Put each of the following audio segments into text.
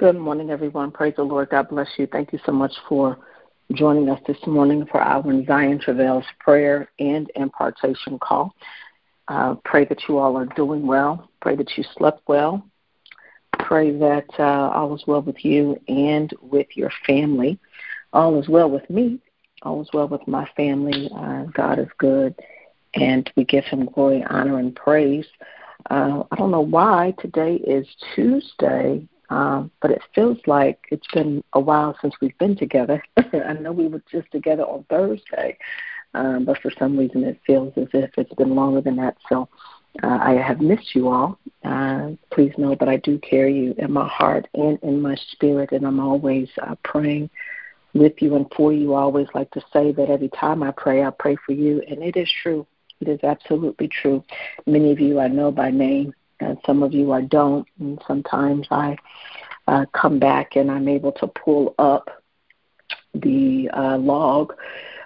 Good morning, everyone. Praise the Lord. God bless you. Thank you so much for joining us this morning for our Zion Travails prayer and impartation call. Uh, pray that you all are doing well. Pray that you slept well. Pray that uh, all is well with you and with your family. All is well with me. All is well with my family. Uh, God is good, and we give Him glory, honor, and praise. Uh, I don't know why today is Tuesday, um, but it feels like it's been a while since we've been together. I know we were just together on Thursday, um, but for some reason it feels as if it's been longer than that. So uh, I have missed you all. Uh, please know that I do carry you in my heart and in my spirit, and I'm always uh, praying with you and for you. I always like to say that every time I pray, I pray for you, and it is true. It is absolutely true. Many of you I know by name, and some of you I don't. And sometimes I uh, come back and I'm able to pull up the uh, log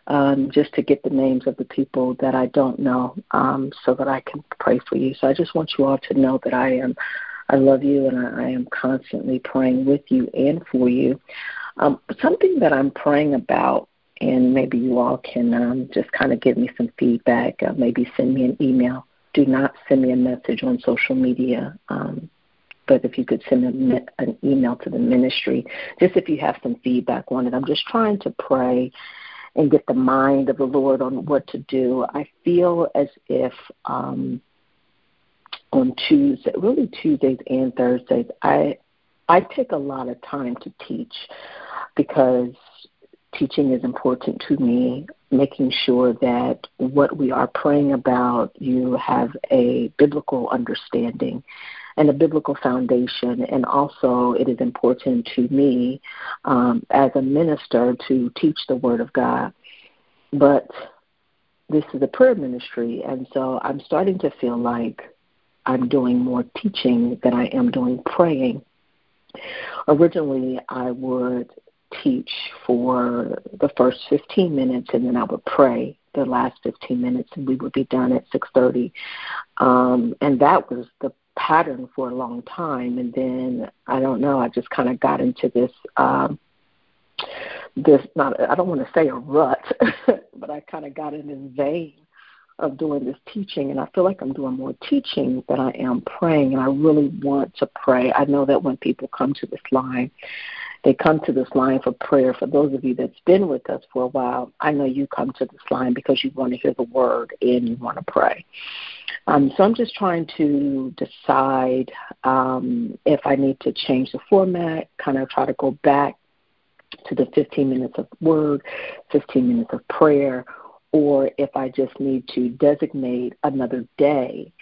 um, just to get the names of the people that I don't know, um, so that I can pray for you. So I just want you all to know that I am, I love you, and I, am constantly praying with you and for you. Um, something that I'm praying about, and maybe you all can um, just kind of give me some feedback. Uh, maybe send me an email do not send me a message on social media. Um, but if you could send an email to the ministry, just if you have some feedback on it. I'm just trying to pray and get the mind of the Lord on what to do. I feel as if um, on Tuesday, really Tuesdays and Thursdays, I I take a lot of time to teach because teaching is important to me, making sure that what we are praying about, you have a biblical understanding and a biblical foundation. And also, it is important to me um, as a minister to teach the Word of God. But this is a prayer ministry, and so I'm starting to feel like I'm doing more teaching than I am doing praying. Originally, I would teach for the first 15 minutes and then I would pray the last 15 minutes and we would be done at 6:30. Um and that was the pattern for a long time and then I don't know, I just kind of got into this um this not I don't want to say a rut, but I kind of got in this vein of doing this teaching and I feel like I'm doing more teaching than I am praying and I really want to pray. I know that when people come to this line they come to this line for prayer. For those of you that's been with us for a while, I know you come to this line because you want to hear the word and you want to pray. Um, so I'm just trying to decide um, if I need to change the format, kind of try to go back to the 15 minutes of word, 15 minutes of prayer, or if I just need to designate another day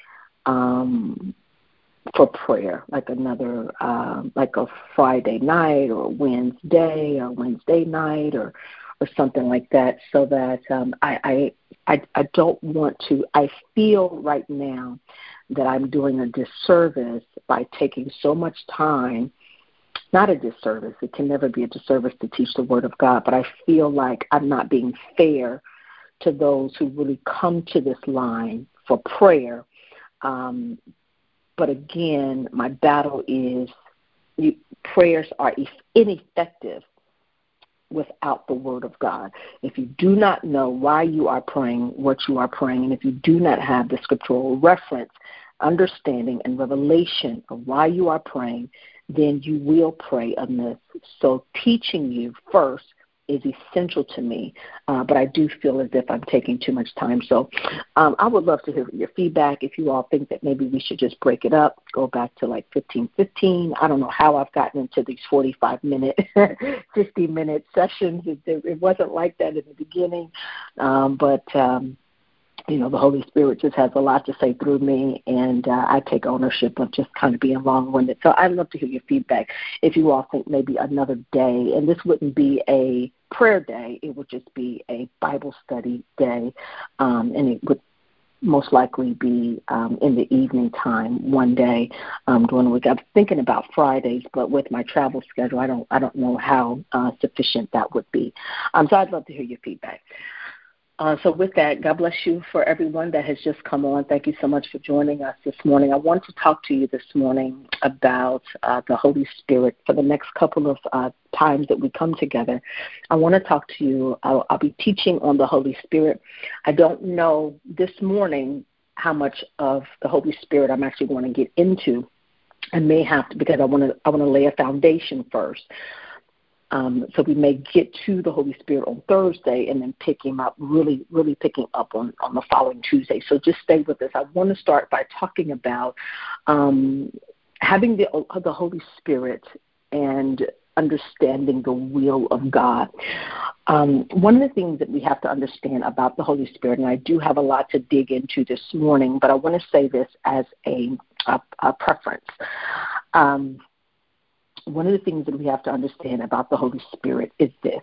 um, for prayer, like another, um, like a Friday night or Wednesday or Wednesday night or or something like that, so that um, I, I I I don't want to. I feel right now that I'm doing a disservice by taking so much time. Not a disservice. It can never be a disservice to teach the Word of God, but I feel like I'm not being fair to those who really come to this line for prayer um, but again, my battle is you, prayers are ineffective without the Word of God. If you do not know why you are praying, what you are praying, and if you do not have the scriptural reference, understanding, and revelation of why you are praying, then you will pray amiss. So, teaching you first is essential to me, uh, but I do feel as if I'm taking too much time. So um, I would love to hear your feedback. If you all think that maybe we should just break it up, go back to like 15, 15. I don't know how I've gotten into these 45 minute, 50 minute sessions. It, it wasn't like that in the beginning, um, but um, you know, the Holy Spirit just has a lot to say through me, and uh, I take ownership of just kind of being long winded. So I'd love to hear your feedback if you all think maybe another day, and this wouldn't be a prayer day, it would just be a Bible study day, um, and it would most likely be um, in the evening time one day um, during the week. I'm thinking about Fridays, but with my travel schedule, I don't I don't know how uh, sufficient that would be. Um, so I'd love to hear your feedback. Uh, so, with that, God bless you for everyone that has just come on. Thank you so much for joining us this morning. I want to talk to you this morning about uh, the Holy Spirit for the next couple of uh, times that we come together. I want to talk to you. I'll, I'll be teaching on the Holy Spirit. I don't know this morning how much of the Holy Spirit I'm actually going to get into. I may have to because I want to I want to lay a foundation first. Um, so we may get to the Holy Spirit on Thursday and then pick him up, really, really picking up on, on the following Tuesday. So just stay with us. I want to start by talking about um, having the, the Holy Spirit and understanding the will of God. Um, one of the things that we have to understand about the Holy Spirit, and I do have a lot to dig into this morning, but I want to say this as a, a, a preference. Um, one of the things that we have to understand about the Holy Spirit is this.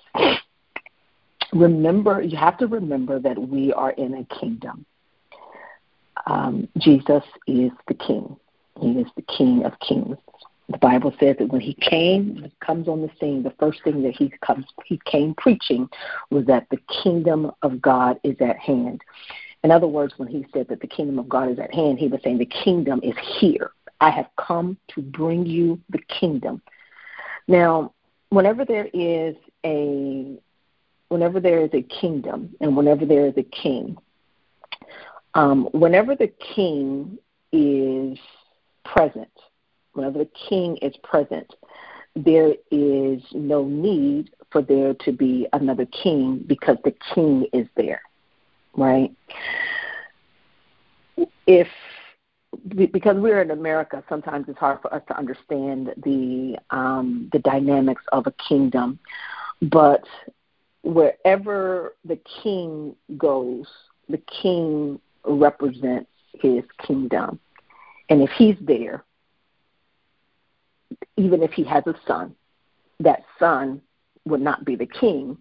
Remember, you have to remember that we are in a kingdom. Um, Jesus is the King. He is the King of Kings. The Bible says that when he came, he comes on the scene, the first thing that he comes he came preaching was that the kingdom of God is at hand. In other words, when he said that the kingdom of God is at hand, he was saying the kingdom is here. I have come to bring you the kingdom. Now, whenever there is a whenever there is a kingdom and whenever there is a king, um, whenever the king is present, whenever the king is present, there is no need for there to be another king because the king is there, right? If because we're in America, sometimes it's hard for us to understand the um, the dynamics of a kingdom. But wherever the king goes, the king represents his kingdom, and if he's there, even if he has a son, that son would not be the king.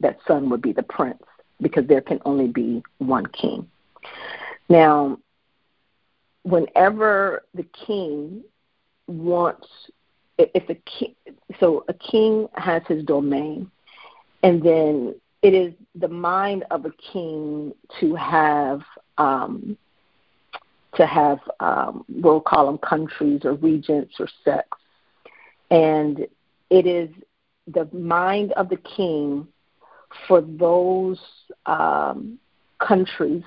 That son would be the prince, because there can only be one king. Now, whenever the king wants if a king so a king has his domain and then it is the mind of a king to have um, to have um, we'll call them countries or regions or sects. And it is the mind of the king for those um, countries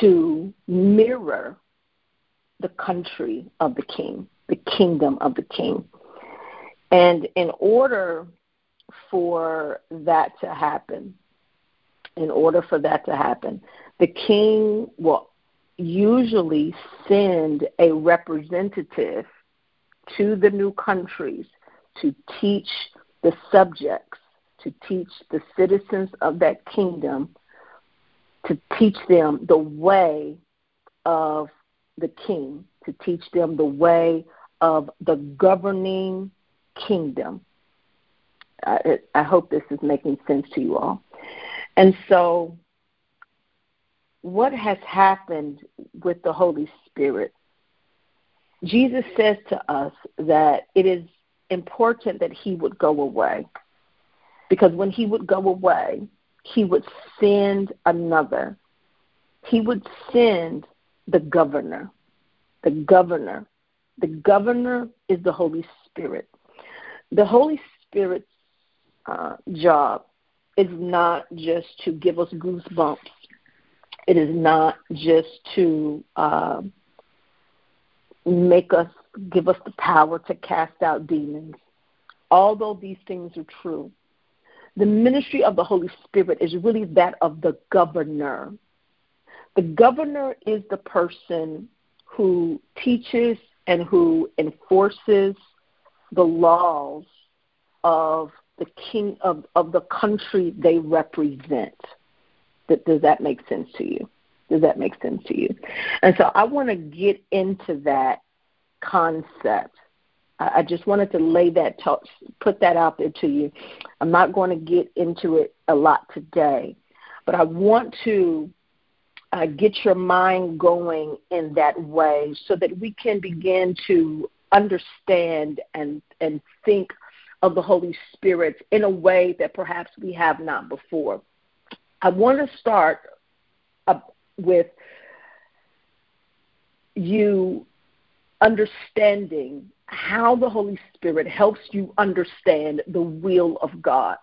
to mirror the country of the king, the kingdom of the king. And in order for that to happen, in order for that to happen, the king will usually send a representative to the new countries to teach the subjects, to teach the citizens of that kingdom, to teach them the way of the king, to teach them the way of the governing kingdom. I, I hope this is making sense to you all. And so, what has happened with the Holy Spirit? Jesus says to us that it is important that he would go away. Because when he would go away, he would send another. He would send the governor. The governor. The governor is the Holy Spirit. The Holy Spirit's uh, job is not just to give us goosebumps. It is not just to uh, make us, give us the power to cast out demons. Although these things are true, the ministry of the Holy Spirit is really that of the governor. The governor is the person who teaches and who enforces the laws of the king of, of the country they represent. Does that make sense to you? Does that make sense to you? And so I want to get into that concept. I just wanted to lay that, talk, put that out there to you. I'm not going to get into it a lot today, but I want to uh, get your mind going in that way so that we can begin to understand and, and think of the Holy Spirit in a way that perhaps we have not before. I want to start with you understanding how the Holy Spirit helps you understand the will of God.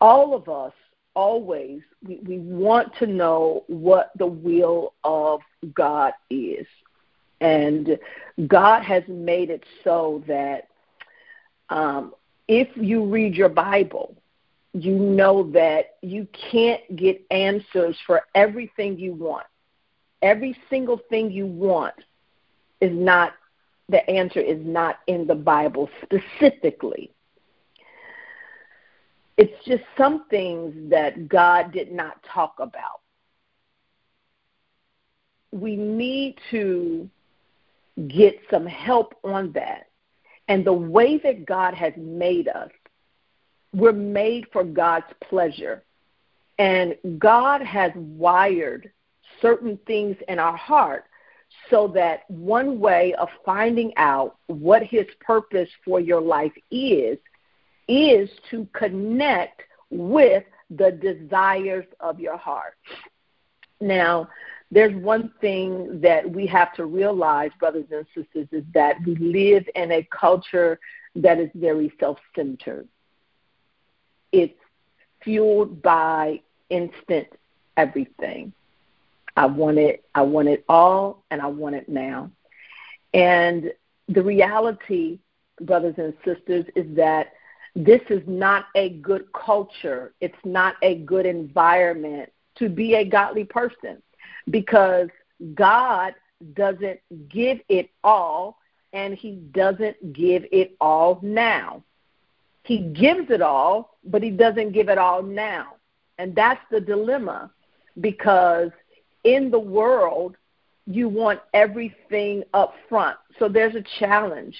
All of us always we, we want to know what the will of God is. And God has made it so that um, if you read your Bible, you know that you can't get answers for everything you want. Every single thing you want is not, the answer is not in the Bible specifically. It's just some things that God did not talk about. We need to get some help on that. And the way that God has made us, we're made for God's pleasure. And God has wired certain things in our heart so that one way of finding out what His purpose for your life is is to connect with the desires of your heart. Now, there's one thing that we have to realize, brothers and sisters, is that we live in a culture that is very self centered. It's fueled by instant everything. I want it, I want it all, and I want it now. And the reality, brothers and sisters, is that this is not a good culture. It's not a good environment to be a godly person because God doesn't give it all and He doesn't give it all now. He gives it all, but He doesn't give it all now. And that's the dilemma because in the world, you want everything up front. So there's a challenge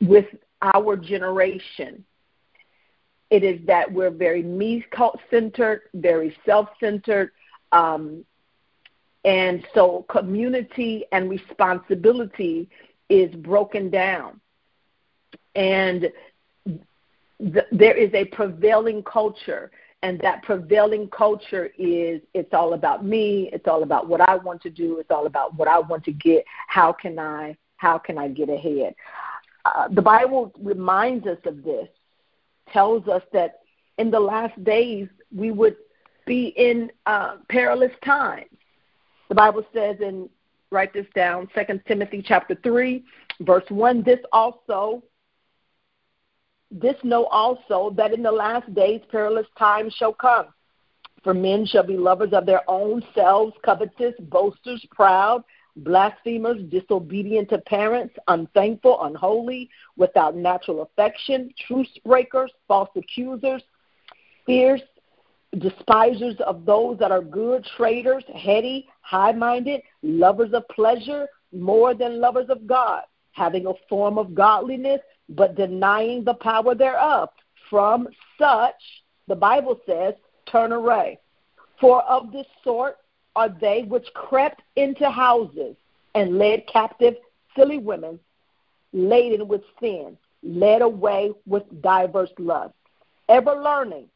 with our generation. It is that we're very me centered, very self centered, um, and so community and responsibility is broken down. And th- there is a prevailing culture, and that prevailing culture is it's all about me, it's all about what I want to do, it's all about what I want to get. How can I how can I get ahead? Uh, the Bible reminds us of this, tells us that in the last days we would be in uh, perilous times. The Bible says in write this down, Second Timothy chapter three, verse one, this also this know also that in the last days perilous times shall come. For men shall be lovers of their own selves, covetous, boasters, proud, blasphemers, disobedient to parents, unthankful, unholy, without natural affection, truce breakers, false accusers, fierce, despisers of those that are good, traitors, heady, high minded, lovers of pleasure more than lovers of God, having a form of godliness, but denying the power thereof. From such, the Bible says, turn away. For of this sort are they which crept into houses and led captive silly women laden with sin, led away with diverse lusts, ever learning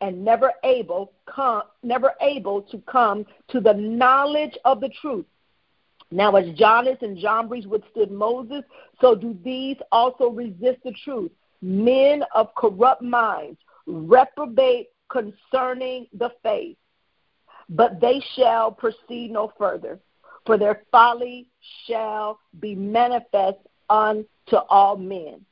and never able come never able to come to the knowledge of the truth. Now as Jannes and Jambres withstood Moses, so do these also resist the truth. Men of corrupt minds reprobate concerning the faith but they shall proceed no further, for their folly shall be manifest unto all men.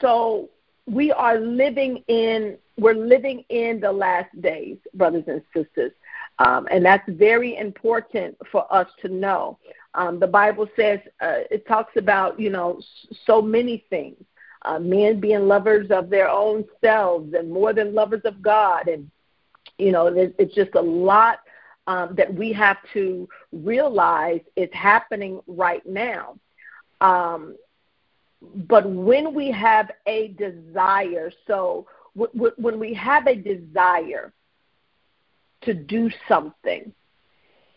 So we are living in we're living in the last days, brothers and sisters. Um, and that's very important for us to know. Um, the Bible says uh, it talks about you know so many things. Uh, men being lovers of their own selves and more than lovers of God, and you know, it's just a lot um, that we have to realize is happening right now. Um, but when we have a desire, so w- w- when we have a desire to do something,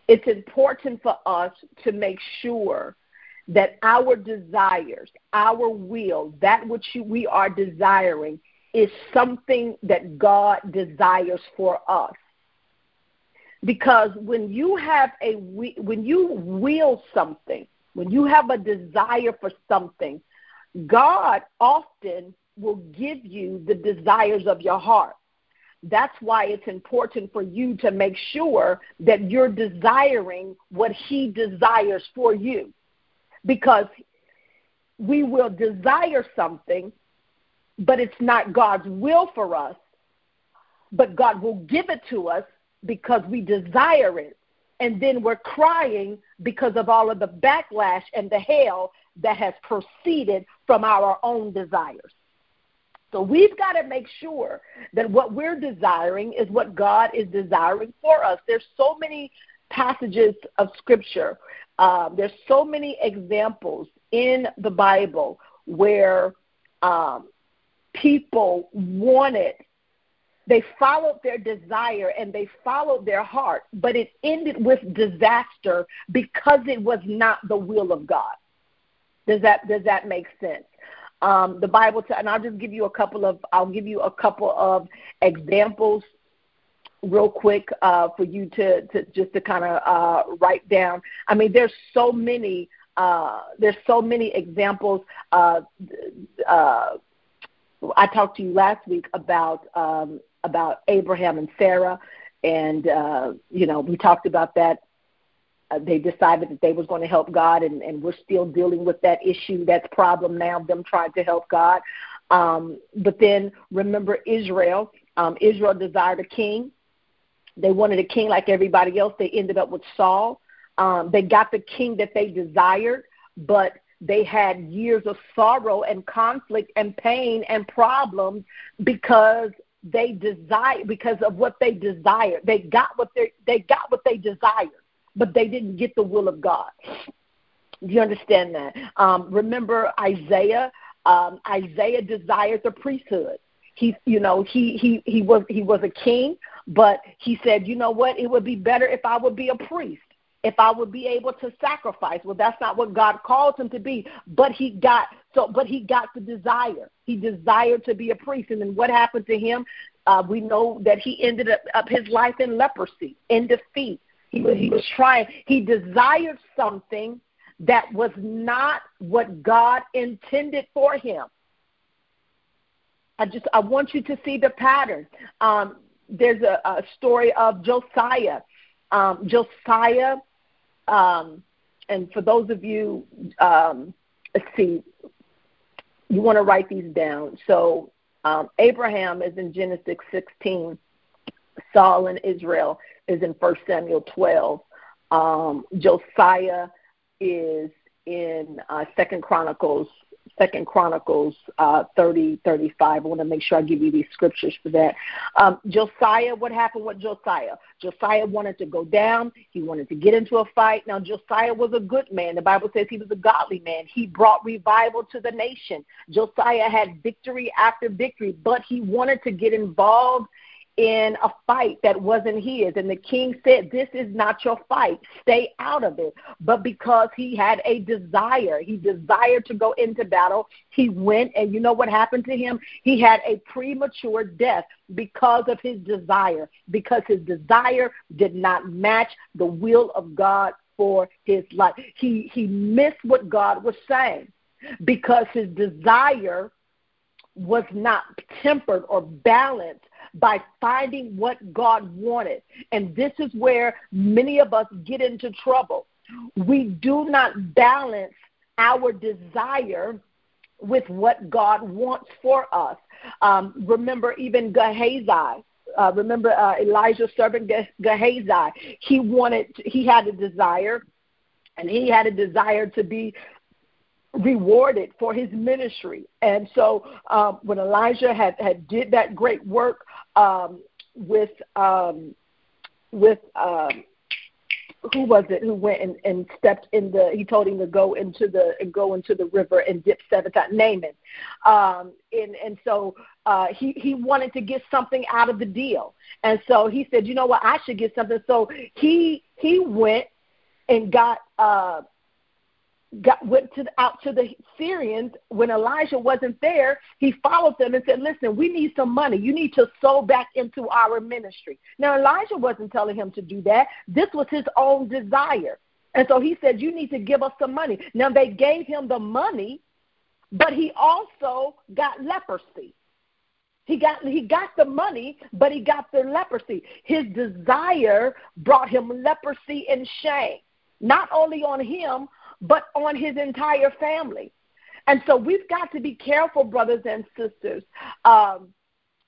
it's important for us to make sure that our desires, our will, that which we are desiring, is something that God desires for us. Because when you have a when you will something, when you have a desire for something, God often will give you the desires of your heart. That's why it's important for you to make sure that you're desiring what He desires for you. Because we will desire something, but it's not God's will for us, but God will give it to us because we desire it. And then we're crying because of all of the backlash and the hell that has proceeded from our own desires. So we've got to make sure that what we're desiring is what God is desiring for us. There's so many passages of scripture. Um, there's so many examples in the Bible where um, people wanted, they followed their desire and they followed their heart, but it ended with disaster because it was not the will of God. Does that does that make sense? Um, the Bible, t- and I'll just give you a couple of I'll give you a couple of examples real quick uh, for you to, to just to kind of uh, write down. I mean, there's so many uh, there's so many examples. Uh, uh, I talked to you last week about um, about Abraham and Sarah, and uh, you know we talked about that. Uh, they decided that they was going to help God, and, and we're still dealing with that issue, that problem now. Them trying to help God, um, but then remember Israel. Um, Israel desired a king. They wanted a king like everybody else. They ended up with Saul. Um, they got the king that they desired, but they had years of sorrow and conflict and pain and problems because they desire because of what they desired. They got what they they got what they desired, but they didn't get the will of God. Do you understand that? Um, remember Isaiah. Um, Isaiah desired the priesthood. He, you know, he he he was he was a king, but he said, you know what? It would be better if I would be a priest if I would be able to sacrifice. Well, that's not what God called him to be, but he got so but he got the desire. He desired to be a priest. And then what happened to him? Uh, we know that he ended up, up his life in leprosy, in defeat. He was, he was trying, he desired something that was not what God intended for him. I just I want you to see the pattern. Um, there's a, a story of Josiah. Um, Josiah um, and for those of you, um, let's see, you want to write these down. So um, Abraham is in Genesis 16. Saul in Israel is in 1 Samuel 12. Um, Josiah is in uh, Second Chronicles Second Chronicles uh, 30, 35. I want to make sure I give you these scriptures for that. Um, Josiah, what happened with Josiah? Josiah wanted to go down. He wanted to get into a fight. Now, Josiah was a good man. The Bible says he was a godly man. He brought revival to the nation. Josiah had victory after victory, but he wanted to get involved in a fight that wasn't his. And the king said, This is not your fight. Stay out of it. But because he had a desire, he desired to go into battle, he went. And you know what happened to him? He had a premature death because of his desire, because his desire did not match the will of God for his life. He, he missed what God was saying because his desire was not tempered or balanced by finding what God wanted. And this is where many of us get into trouble. We do not balance our desire with what God wants for us. Um, remember, even Gehazi. Uh, remember uh, Elijah's servant Gehazi. He wanted, he had a desire, and he had a desire to be rewarded for his ministry. And so um, when Elijah had, had did that great work um, with um, with um, who was it who went and, and stepped in the he told him to go into the and go into the river and dip seven times Naaman. Um and and so uh he he wanted to get something out of the deal. And so he said, You know what, I should get something. So he he went and got uh got went to out to the Syrians when Elijah wasn't there. He followed them and said, "Listen, we need some money. You need to sow back into our ministry." Now Elijah wasn't telling him to do that. This was his own desire, and so he said, "You need to give us some money." Now they gave him the money, but he also got leprosy. He got he got the money, but he got the leprosy. His desire brought him leprosy and shame, not only on him, but on his entire family. And so we've got to be careful, brothers and sisters, um,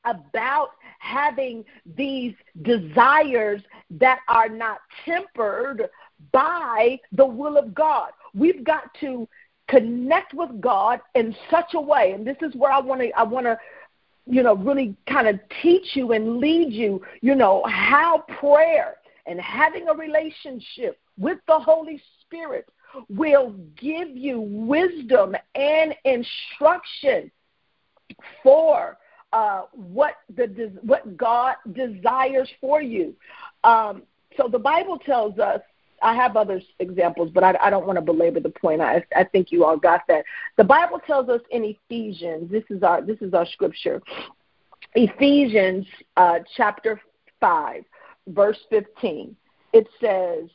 about having these desires that are not tempered by the will of God. We've got to connect with God in such a way, and this is where I want to I want to you know really kind of teach you and lead you, you know, how prayer and having a relationship with the Holy Spirit will give you wisdom and instruction for uh, what the what God desires for you. Um, so the Bible tells us. I have other examples, but I, I don't want to belabor the point. I, I think you all got that. The Bible tells us in Ephesians. This is our this is our scripture. Ephesians uh, chapter five, verse fifteen. It says,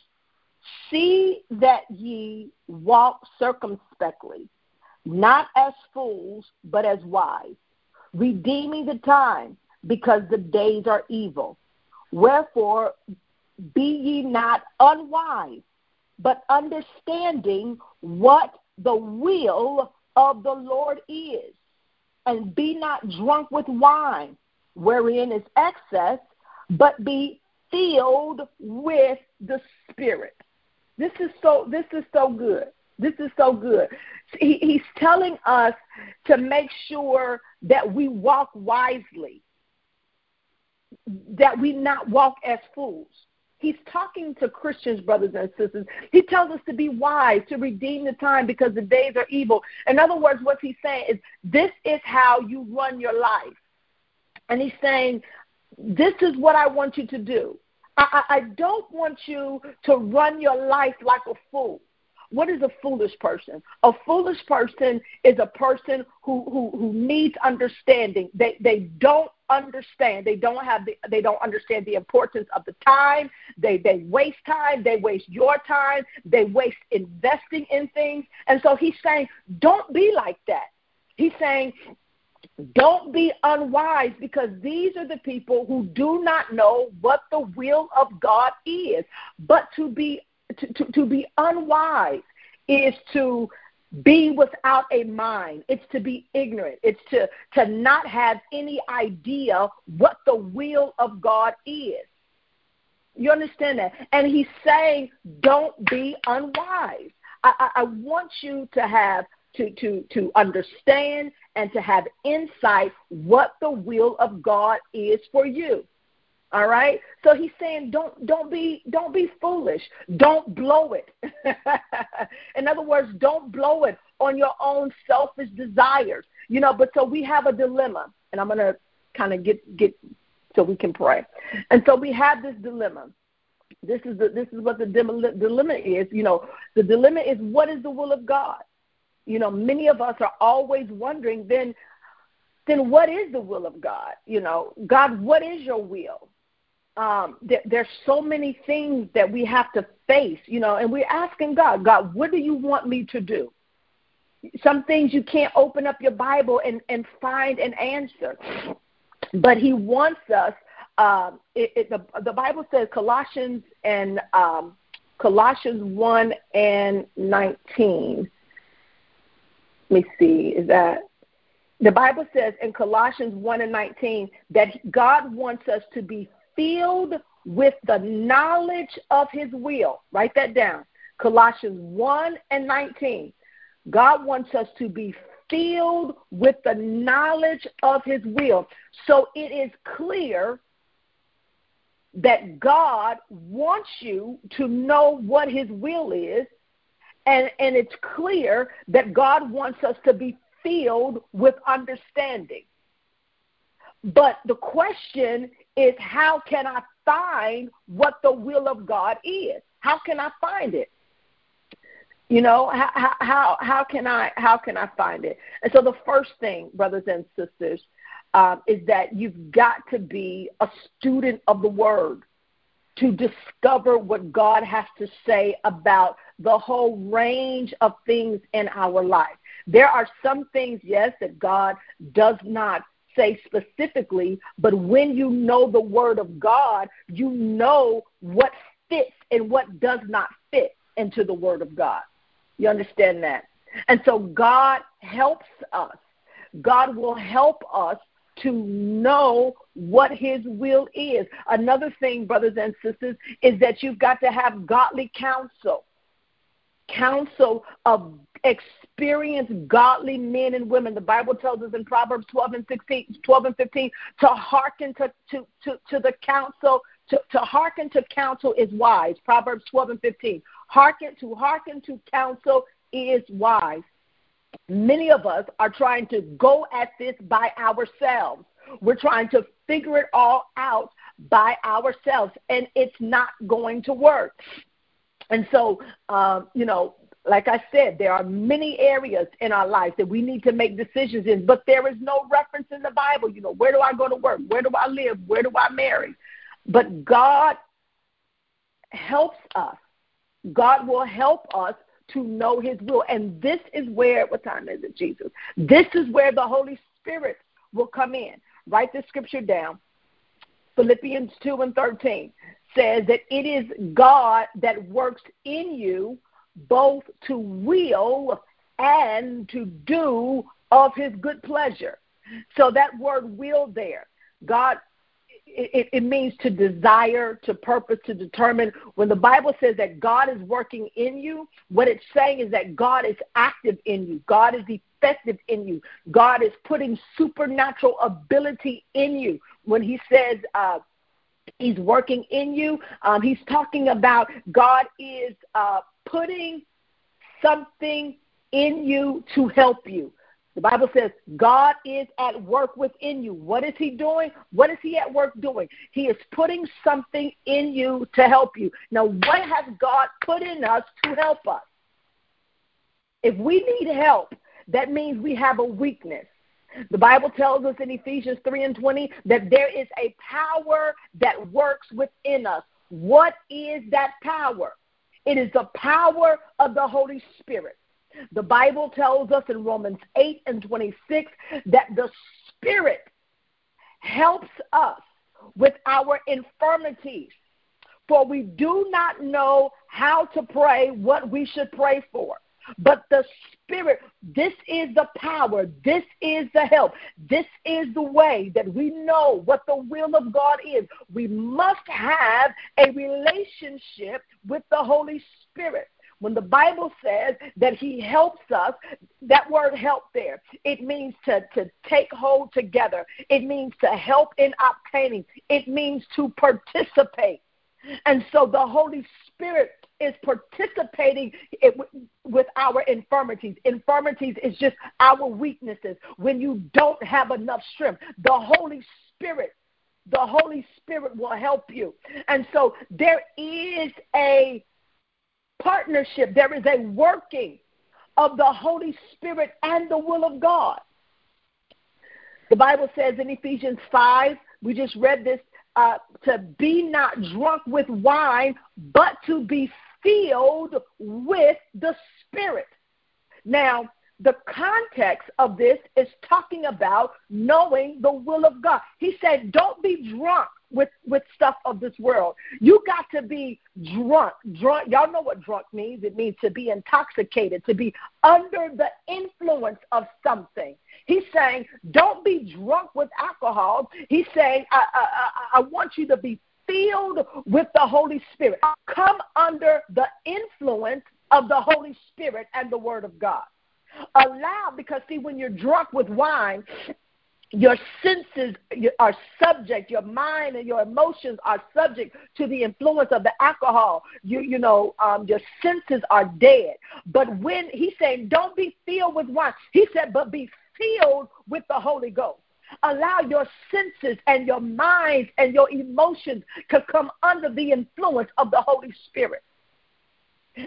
See that ye walk circumspectly, not as fools, but as wise, redeeming the time, because the days are evil. Wherefore, be ye not unwise, but understanding what the will of the Lord is. And be not drunk with wine, wherein is excess, but be filled with the Spirit. This is so this is so good. This is so good. He, he's telling us to make sure that we walk wisely, that we not walk as fools. He's talking to Christians, brothers and sisters. He tells us to be wise, to redeem the time because the days are evil. In other words, what he's saying is this is how you run your life. And he's saying, this is what I want you to do. I, I don't want you to run your life like a fool. What is a foolish person? A foolish person is a person who, who, who needs understanding. They, they don't understand. They don't have the, they don't understand the importance of the time. They they waste time. They waste your time. They waste investing in things. And so he's saying, don't be like that. He's saying, don't be unwise because these are the people who do not know what the will of God is. But to be to, to, to be unwise is to be without a mind. It's to be ignorant. It's to, to not have any idea what the will of God is. You understand that? And he's saying, don't be unwise. I, I, I want you to have to, to, to understand and to have insight what the will of God is for you. All right? So he's saying don't don't be don't be foolish. Don't blow it. In other words, don't blow it on your own selfish desires. You know, but so we have a dilemma and I'm going to kind of get get so we can pray. And so we have this dilemma. This is the, this is what the dilemma is. You know, the dilemma is what is the will of God? You know, many of us are always wondering then then what is the will of God? You know, God, what is your will? Um, there, there's so many things that we have to face, you know, and we're asking God, God, what do you want me to do? Some things you can't open up your Bible and, and find an answer. But He wants us. Um, it, it, the, the Bible says Colossians and um, Colossians one and nineteen me see, is that the Bible says in Colossians 1 and 19 that God wants us to be filled with the knowledge of his will. Write that down. Colossians 1 and 19. God wants us to be filled with the knowledge of his will. So it is clear that God wants you to know what his will is and, and it's clear that God wants us to be filled with understanding. But the question is how can I find what the will of God is? How can I find it? You know, how, how, how can I how can I find it? And so the first thing, brothers and sisters, um, is that you've got to be a student of the Word to discover what God has to say about the whole range of things in our life. There are some things, yes, that God does not say specifically, but when you know the Word of God, you know what fits and what does not fit into the Word of God. You understand that? And so God helps us. God will help us to know what his will is. Another thing, brothers and sisters, is that you've got to have godly counsel. Counsel of experienced godly men and women. The Bible tells us in Proverbs 12 and 16, 12 and 15 to hearken to, to, to, to the counsel. To, to hearken to counsel is wise. Proverbs 12 and 15. Hearken to hearken to counsel is wise. Many of us are trying to go at this by ourselves. We're trying to figure it all out by ourselves, and it's not going to work. And so, um, you know, like I said, there are many areas in our life that we need to make decisions in, but there is no reference in the Bible. You know, where do I go to work? Where do I live? Where do I marry? But God helps us. God will help us to know his will. And this is where, what time is it, Jesus? This is where the Holy Spirit will come in. Write the scripture down. Philippians 2 and 13 says that it is God that works in you both to will and to do of his good pleasure. So that word will there, God it, it, means to desire, to purpose, to determine. When the Bible says that God is working in you, what it's saying is that God is active in you. God is effective in you. God is putting supernatural ability in you. When He says, uh, He's working in you. Um, he's talking about God is uh, putting something in you to help you. The Bible says God is at work within you. What is He doing? What is He at work doing? He is putting something in you to help you. Now, what has God put in us to help us? If we need help, that means we have a weakness. The Bible tells us in Ephesians 3 and 20 that there is a power that works within us. What is that power? It is the power of the Holy Spirit. The Bible tells us in Romans 8 and 26 that the Spirit helps us with our infirmities. For we do not know how to pray what we should pray for. But the Spirit, this is the power, this is the help, this is the way that we know what the will of God is. We must have a relationship with the Holy Spirit. When the Bible says that He helps us, that word help there, it means to, to take hold together. It means to help in obtaining. It means to participate. And so the Holy Spirit is participating with our infirmities. Infirmities is just our weaknesses. When you don't have enough strength, the Holy Spirit, the Holy Spirit will help you. And so there is a partnership, there is a working of the Holy Spirit and the will of God. The Bible says in Ephesians 5, we just read this, uh, to be not drunk with wine, but to be filled with the Spirit. Now, the context of this is talking about knowing the will of God. He said, Don't be drunk with with stuff of this world. You got to be drunk. Drunk. Y'all know what drunk means. It means to be intoxicated, to be under the influence of something. He's saying, don't be drunk with alcohol. He's saying, I, I, I, I want you to be filled with the Holy Spirit. Come under the influence of the Holy Spirit and the Word of God. Allow, because see, when you're drunk with wine, your senses are subject your mind and your emotions are subject to the influence of the alcohol. You you know um, your senses are dead. But when he's saying don't be filled with wine he said but be filled with the holy ghost. Allow your senses and your minds and your emotions to come under the influence of the holy spirit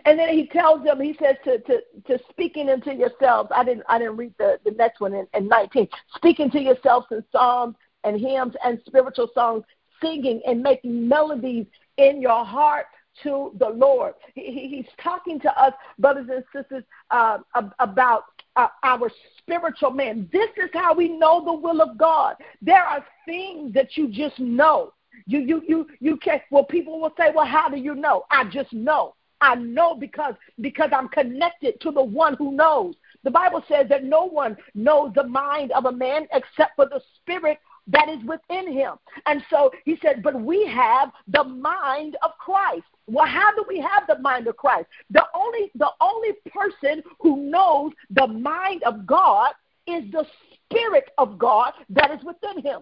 And then he tells them, he says to, to, to speaking into yourselves. I didn't I didn't read the, the next one in, in 19. Speaking to yourselves in psalms and hymns and spiritual songs, singing and making melodies in your heart to the Lord. He, he's talking to us, brothers and sisters, uh, about uh, our spiritual man. This is how we know the will of God. There are things that you just know. You you you you can't. Well, people will say, "Well, how do you know?" I just know. I know because because I'm connected to the one who knows. The Bible says that no one knows the mind of a man except for the spirit that is within him. And so he said, but we have the mind of Christ. Well, how do we have the mind of Christ? The only the only person who knows the mind of God is the spirit of God that is within him.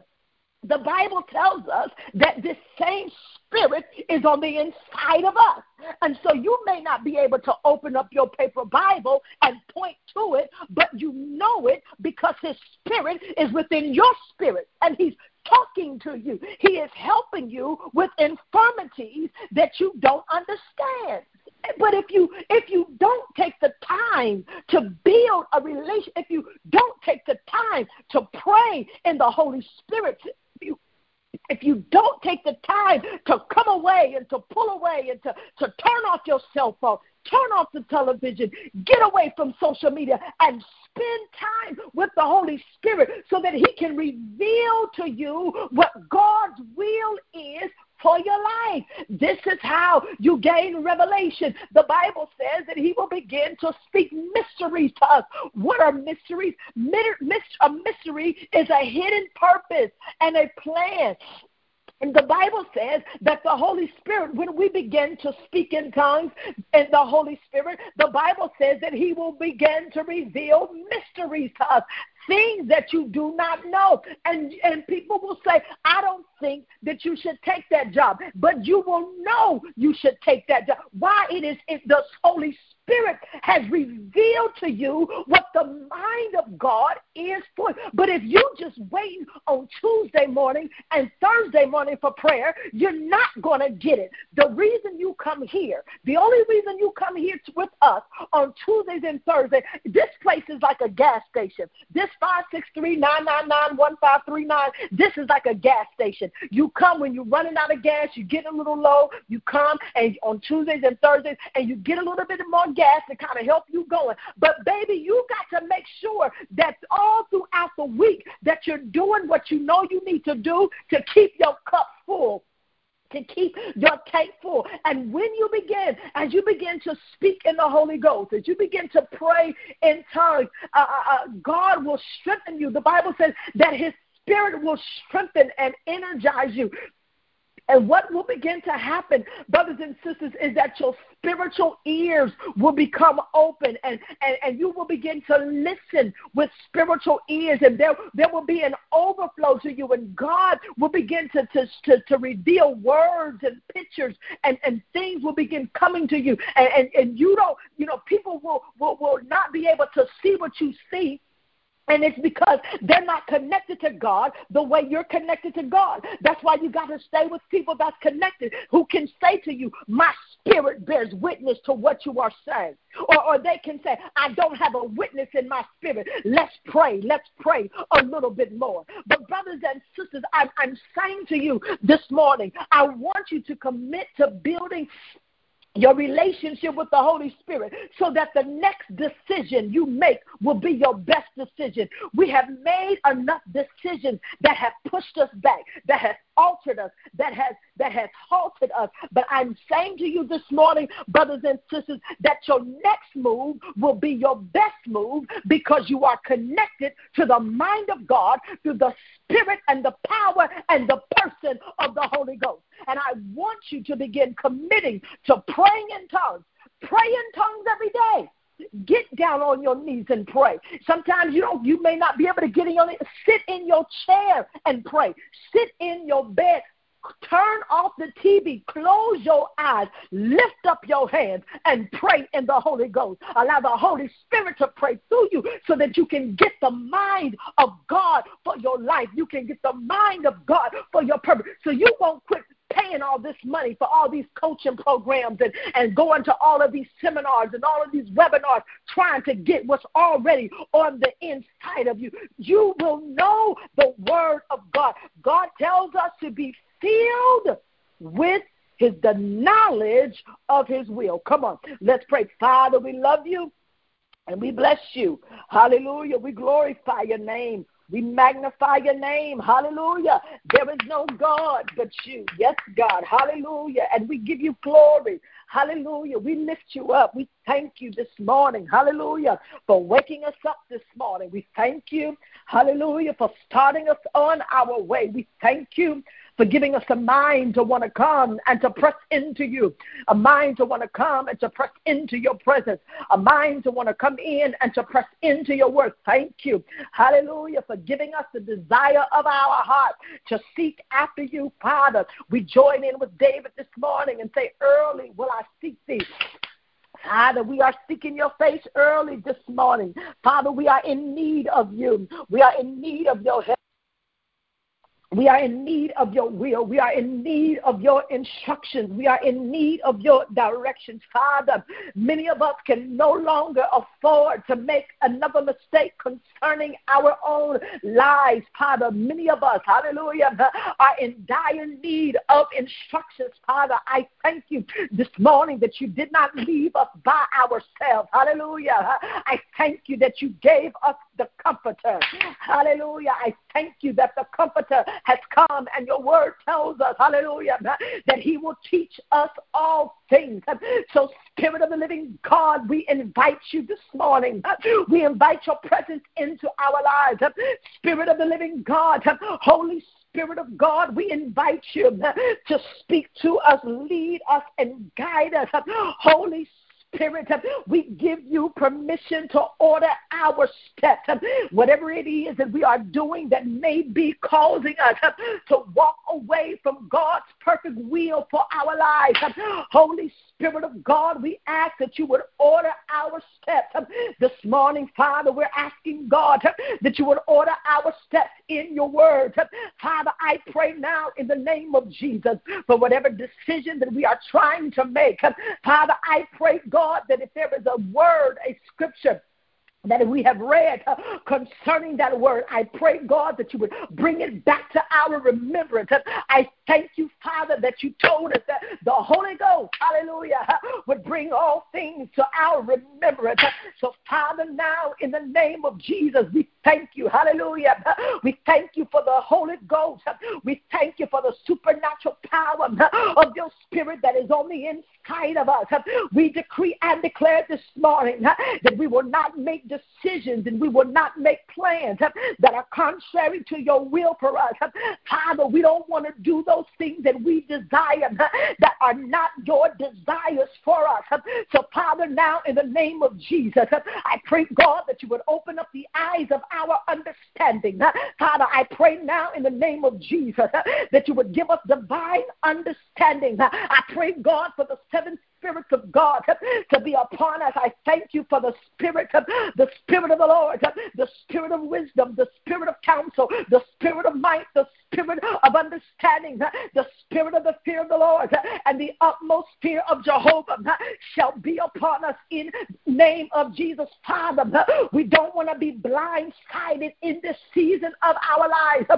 The Bible tells us that this same spirit is on the inside of us. And so you may not be able to open up your paper Bible and point to it, but you know it because his spirit is within your spirit and he's talking to you. He is helping you with infirmities that you don't understand. But if you if you don't take the time to build a relation, if you don't take the time to pray in the Holy Spirit, you if you don't take the time to come away and to pull away and to, to turn off your cell phone, turn off the television, get away from social media, and spend time with the Holy Spirit so that He can reveal to you what God's will is for your life. This is how you gain revelation. The Bible says that He will begin to speak mysteries to us. What are mysteries? A mystery is a hidden purpose and a plan. And the Bible says that the Holy Spirit, when we begin to speak in tongues and the Holy Spirit, the Bible says that He will begin to reveal mysteries to us things that you do not know. And, and people will say, I don't think that you should take that job, but you will know you should take that job. Why? It is it, the Holy Spirit has revealed to you what the mind of God is for. But if you just wait on Tuesday morning and Thursday morning for prayer, you're not going to get it. The reason you come here, the only reason you come here with us on Tuesdays and Thursdays, this place is like a gas station. This 563-999-1539, this is like a gas station. You come when you're running out of gas, you get a little low, you come and on Tuesdays and Thursdays and you get a little bit more gas to kind of help you going. But baby, you got to make sure that all throughout the week that you're doing what you know you need to do to keep your cup full to keep your tank full. And when you begin, as you begin to speak in the Holy Ghost, as you begin to pray in tongues, uh, uh, uh God will strengthen you. The Bible says that His Spirit will strengthen and energize you. And what will begin to happen, brothers and sisters, is that your spiritual ears will become open and, and, and you will begin to listen with spiritual ears and there, there will be an overflow to you and God will begin to, to, to, to reveal words and pictures and, and things will begin coming to you. And, and, and you don't, you know, people will, will, will not be able to see what you see and it's because they're not connected to God the way you're connected to God. That's why you got to stay with people that's connected who can say to you, My spirit bears witness to what you are saying. Or, or they can say, I don't have a witness in my spirit. Let's pray. Let's pray a little bit more. But, brothers and sisters, I'm, I'm saying to you this morning, I want you to commit to building your relationship with the Holy Spirit so that the next decision you make will be your best decision. We have made enough decisions that have pushed us back, that have altered us, that has that has halted us. But I'm saying to you this morning, brothers and sisters, that your next move will be your best move because you are connected to the mind of God through the spirit and the power and the person of the Holy Ghost. And I want you to begin committing to praying in tongues. Pray in tongues every day get down on your knees and pray. Sometimes you don't you may not be able to get in your sit in your chair and pray. Sit in your bed. Turn off the TV, close your eyes, lift up your hands, and pray in the Holy Ghost. Allow the Holy Spirit to pray through you so that you can get the mind of God for your life. You can get the mind of God for your purpose. So you won't quit paying all this money for all these coaching programs and, and going to all of these seminars and all of these webinars trying to get what's already on the inside of you. You will know the word of God. God tells us to be filled with his the knowledge of his will. Come on, let's pray. Father, we love you and we bless you. Hallelujah. We glorify your name. We magnify your name. Hallelujah. There is no God but you. Yes, God. Hallelujah. And we give you glory. Hallelujah. We lift you up. We thank you this morning. Hallelujah. For waking us up this morning. We thank you. Hallelujah. For starting us on our way. We thank you for giving us a mind to want to come and to press into you, a mind to want to come and to press into your presence, a mind to want to come in and to press into your word. Thank you. Hallelujah for giving us the desire of our heart to seek after you, Father. We join in with David this morning and say, Early will I seek thee. Father, we are seeking your face early this morning. Father, we are in need of you. We are in need of your help. We are in need of your will. We are in need of your instructions. We are in need of your directions. Father, many of us can no longer afford to make another mistake concerning our own lives. Father, many of us, hallelujah, are in dire need of instructions. Father, I thank you this morning that you did not leave us by ourselves. Hallelujah. I thank you that you gave us the comforter. Hallelujah. I thank you that the comforter has come, and your word tells us, hallelujah, that he will teach us all things. So, Spirit of the living God, we invite you this morning. We invite your presence into our lives. Spirit of the living God, Holy Spirit of God, we invite you to speak to us, lead us, and guide us. Holy Spirit, we give you permission to order our steps. Whatever it is that we are doing that may be causing us to walk away from God's perfect will for our lives. Holy Spirit of God, we ask that you would order our steps this morning, Father. We're asking God that you would order our steps in your word. Father, I pray now in the name of Jesus for whatever decision that we are trying to make. Father, I pray, God, that if there is a word, a scripture, that we have read uh, concerning that word. I pray, God, that you would bring it back to our remembrance. I thank you, Father, that you told us that the Holy Ghost, hallelujah, would bring all things to our remembrance. So, Father, now in the name of Jesus, we thank you, hallelujah. We thank you for the Holy Ghost. We thank you for the supernatural power of your spirit that is on the inside of us. We decree and declare this morning that we will not make decisions and we will not make plans that are contrary to your will for us. Father, we don't want to do those things that we desire that are not your desires for us. So, Father, now in the name of Jesus, I pray, God, that you would open up the eyes of our understanding. Father, I pray now in the name of Jesus that you would give us divine understanding. I pray, God, for the seven Spirit of God to be upon us. I thank you for the Spirit, of the Spirit of the Lord, the Spirit of wisdom, the Spirit of counsel, the Spirit of might, the Spirit of understanding, the Spirit of the fear of the Lord, and the utmost fear of Jehovah shall be upon us in name of Jesus. Father, we don't want to be blindsided in this season of our lives.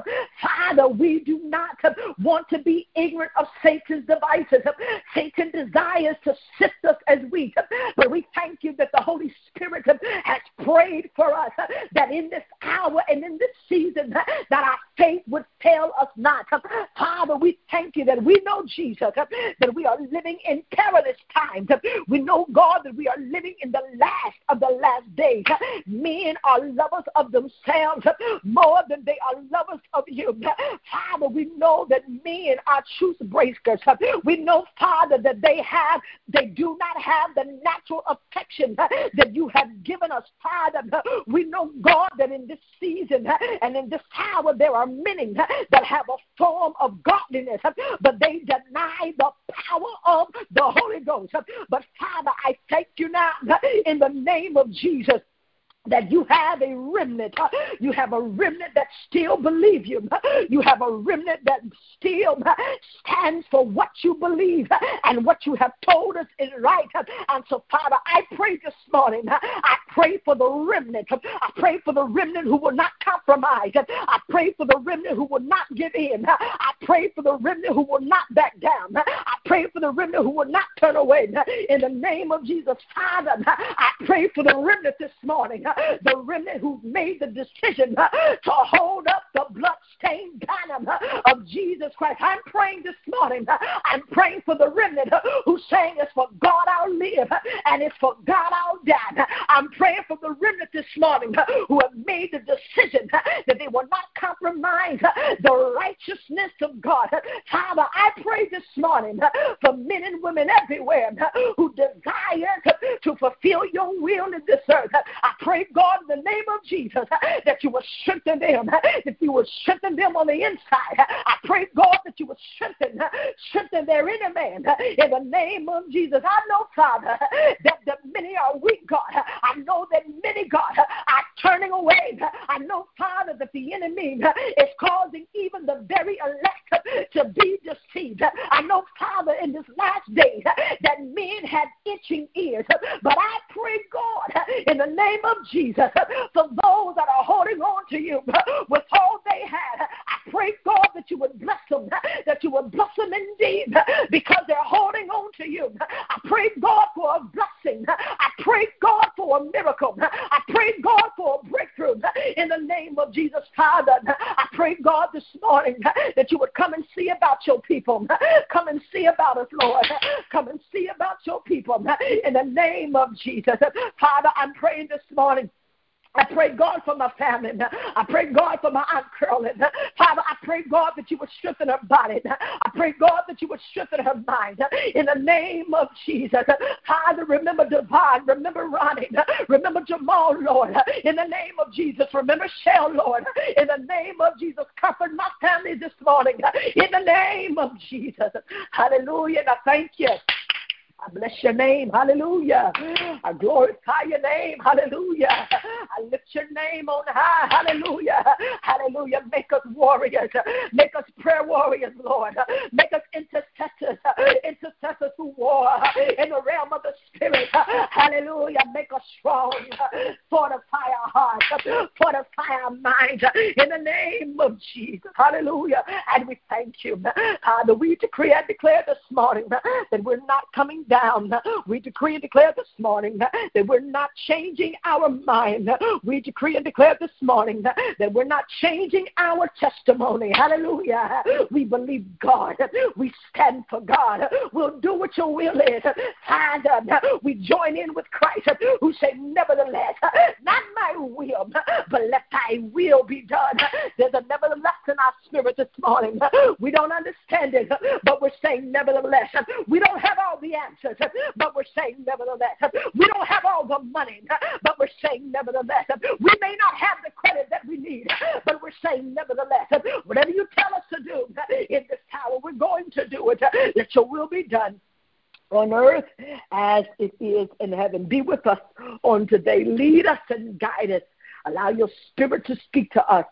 Father, we do not want to be ignorant of Satan's devices. Satan desires to to us as wheat. But we thank you that the Holy Spirit has prayed for us that in this hour and in this season that our faith would fail us not. Father, we thank you that we know, Jesus, that we are living in perilous times. We know, God, that we are living in the last of the last days. Men are lovers of themselves more than they are lovers of you. Father, we know that men are truth breakers. We know, Father, that they have they do not have the natural affection that you have given us, Father. We know, God, that in this season and in this hour there are many that have a form of godliness, but they deny the power of the Holy Ghost. But Father, I thank you now in the name of Jesus that you have a remnant. Uh, you have a remnant that still believe you. Uh, you have a remnant that still uh, stands for what you believe and what you have told us is right. And so, Father, I pray this morning. I pray for the remnant. I pray for the remnant who will not compromise. I pray for the remnant who will not give in. I pray for the remnant who will not back down. I pray for the remnant who will not turn away. In the name of Jesus, Father, I pray for the remnant this morning the remnant who made the decision uh, to hold up the blood-stained banner uh, of Jesus Christ. I'm praying this morning. Uh, I'm praying for the remnant uh, who's saying it's for God I'll live uh, and it's for God I'll die. I'm praying for the remnant this morning uh, who have made the decision that they will not compromise the righteousness of God. Father, I pray this morning for men and women everywhere who desire to fulfill your will in this earth. I pray, God, in the name of Jesus, that you will strengthen them, that you will strengthen them on the inside. I pray, God, that you will strengthen, strengthen their inner man in the name of Jesus. I know, Father, that the many are weak, God. I know that many, God, are turning away. I know, Father, that the enemy is causing even the very elect to be deceived. I know, Father, in this last day that men had itching ears, but I pray, God, in the name of Jesus, for those that are holding on to you with all they had. I pray, God, that you would bless them, that you would bless them indeed because they're holding on to you. I pray, God, for a blessing. I pray, God, for a miracle. I pray, God, for a breakthrough in the name of Jesus, Father. I pray, God, this morning that you would come and see about your people. Come and see about us, Lord. Come and see about your people in the name of Jesus. Father, I'm praying this morning I pray, God, for my family. I pray, God, for my Aunt Carolyn. Father, I pray, God, that you would strengthen her body. I pray, God, that you would strengthen her mind. In the name of Jesus. Father, remember Devon. Remember Ronnie. Remember Jamal, Lord. In the name of Jesus. Remember Shell, Lord. In the name of Jesus. Comfort my family this morning. In the name of Jesus. Hallelujah. And I thank you. I bless your name. Hallelujah. I glorify your name. Hallelujah. I lift your name on high. Hallelujah. Hallelujah. Make us warriors. Make us prayer warriors, Lord. Make us intercessors. Intercessors who war in the realm of the Spirit. Hallelujah. Make us strong. Fortify our hearts. Fortify our minds. In the name of Jesus. Hallelujah. And we thank you. Father, we decree and declare this morning that we're not coming down. We decree and declare this morning that we're not changing our mind. We decree and declare this morning that we're not changing our testimony. Hallelujah. We believe God. We stand for God. We'll do what your will is. Father, we join in with Christ who said, Nevertheless, not my will, but let thy will be done. There's a nevertheless in our spirit this morning. We don't understand it, but we're saying, Nevertheless, we don't have all the answers but we're saying nevertheless. We don't have all the money, but we're saying nevertheless. We may not have the credit that we need, but we're saying nevertheless. Whatever you tell us to do in this hour, we're going to do it. Let your will be done on earth as it is in heaven. Be with us on today. Lead us and guide us Allow your spirit to speak to us.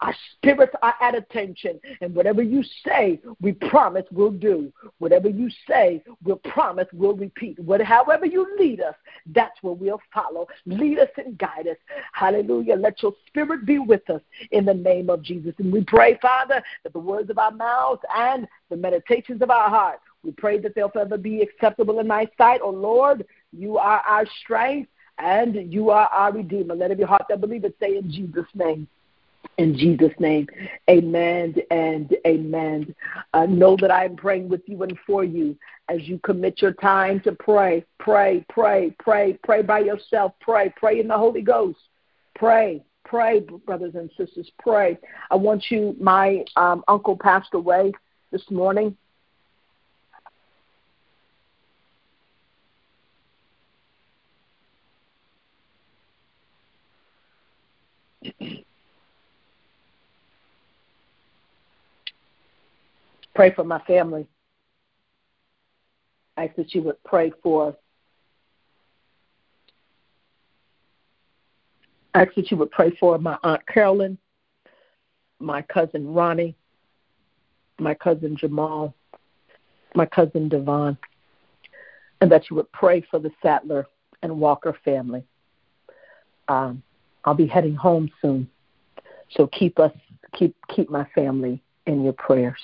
Our spirits are at attention. And whatever you say, we promise we'll do. Whatever you say, we'll promise we'll repeat. What, however you lead us, that's what we'll follow. Lead us and guide us. Hallelujah. Let your spirit be with us in the name of Jesus. And we pray, Father, that the words of our mouths and the meditations of our heart, we pray that they'll forever be acceptable in thy sight. Oh Lord, you are our strength and you are our Redeemer. Let every heart that believes say in Jesus' name. In Jesus' name, amen and amen. Uh, know that I am praying with you and for you as you commit your time to pray. Pray, pray, pray, pray by yourself. Pray, pray in the Holy Ghost. Pray, pray, brothers and sisters, pray. I want you, my um, uncle passed away this morning. Pray for my family. I ask that you would pray for I ask that you would pray for my Aunt Carolyn, my cousin Ronnie, my cousin Jamal, my cousin Devon, and that you would pray for the Sattler and Walker family. Um, I'll be heading home soon, so keep us keep keep my family in your prayers.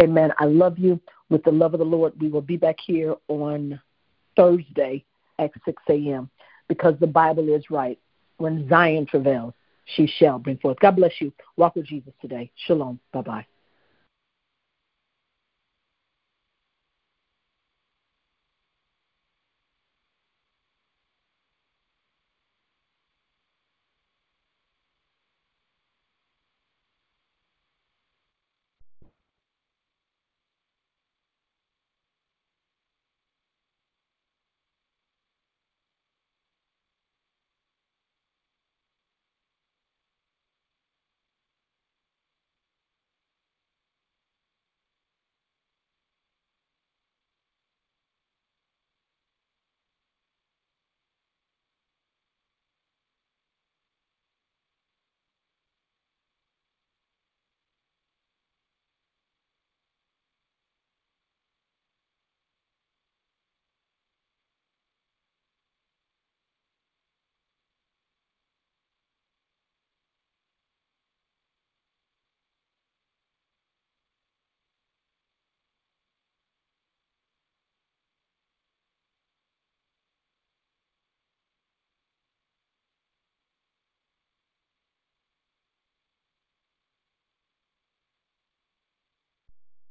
Amen. I love you with the love of the Lord. We will be back here on Thursday at 6 a.m. because the Bible is right. When Zion travails, she shall bring forth. God bless you. Walk with Jesus today. Shalom. Bye bye.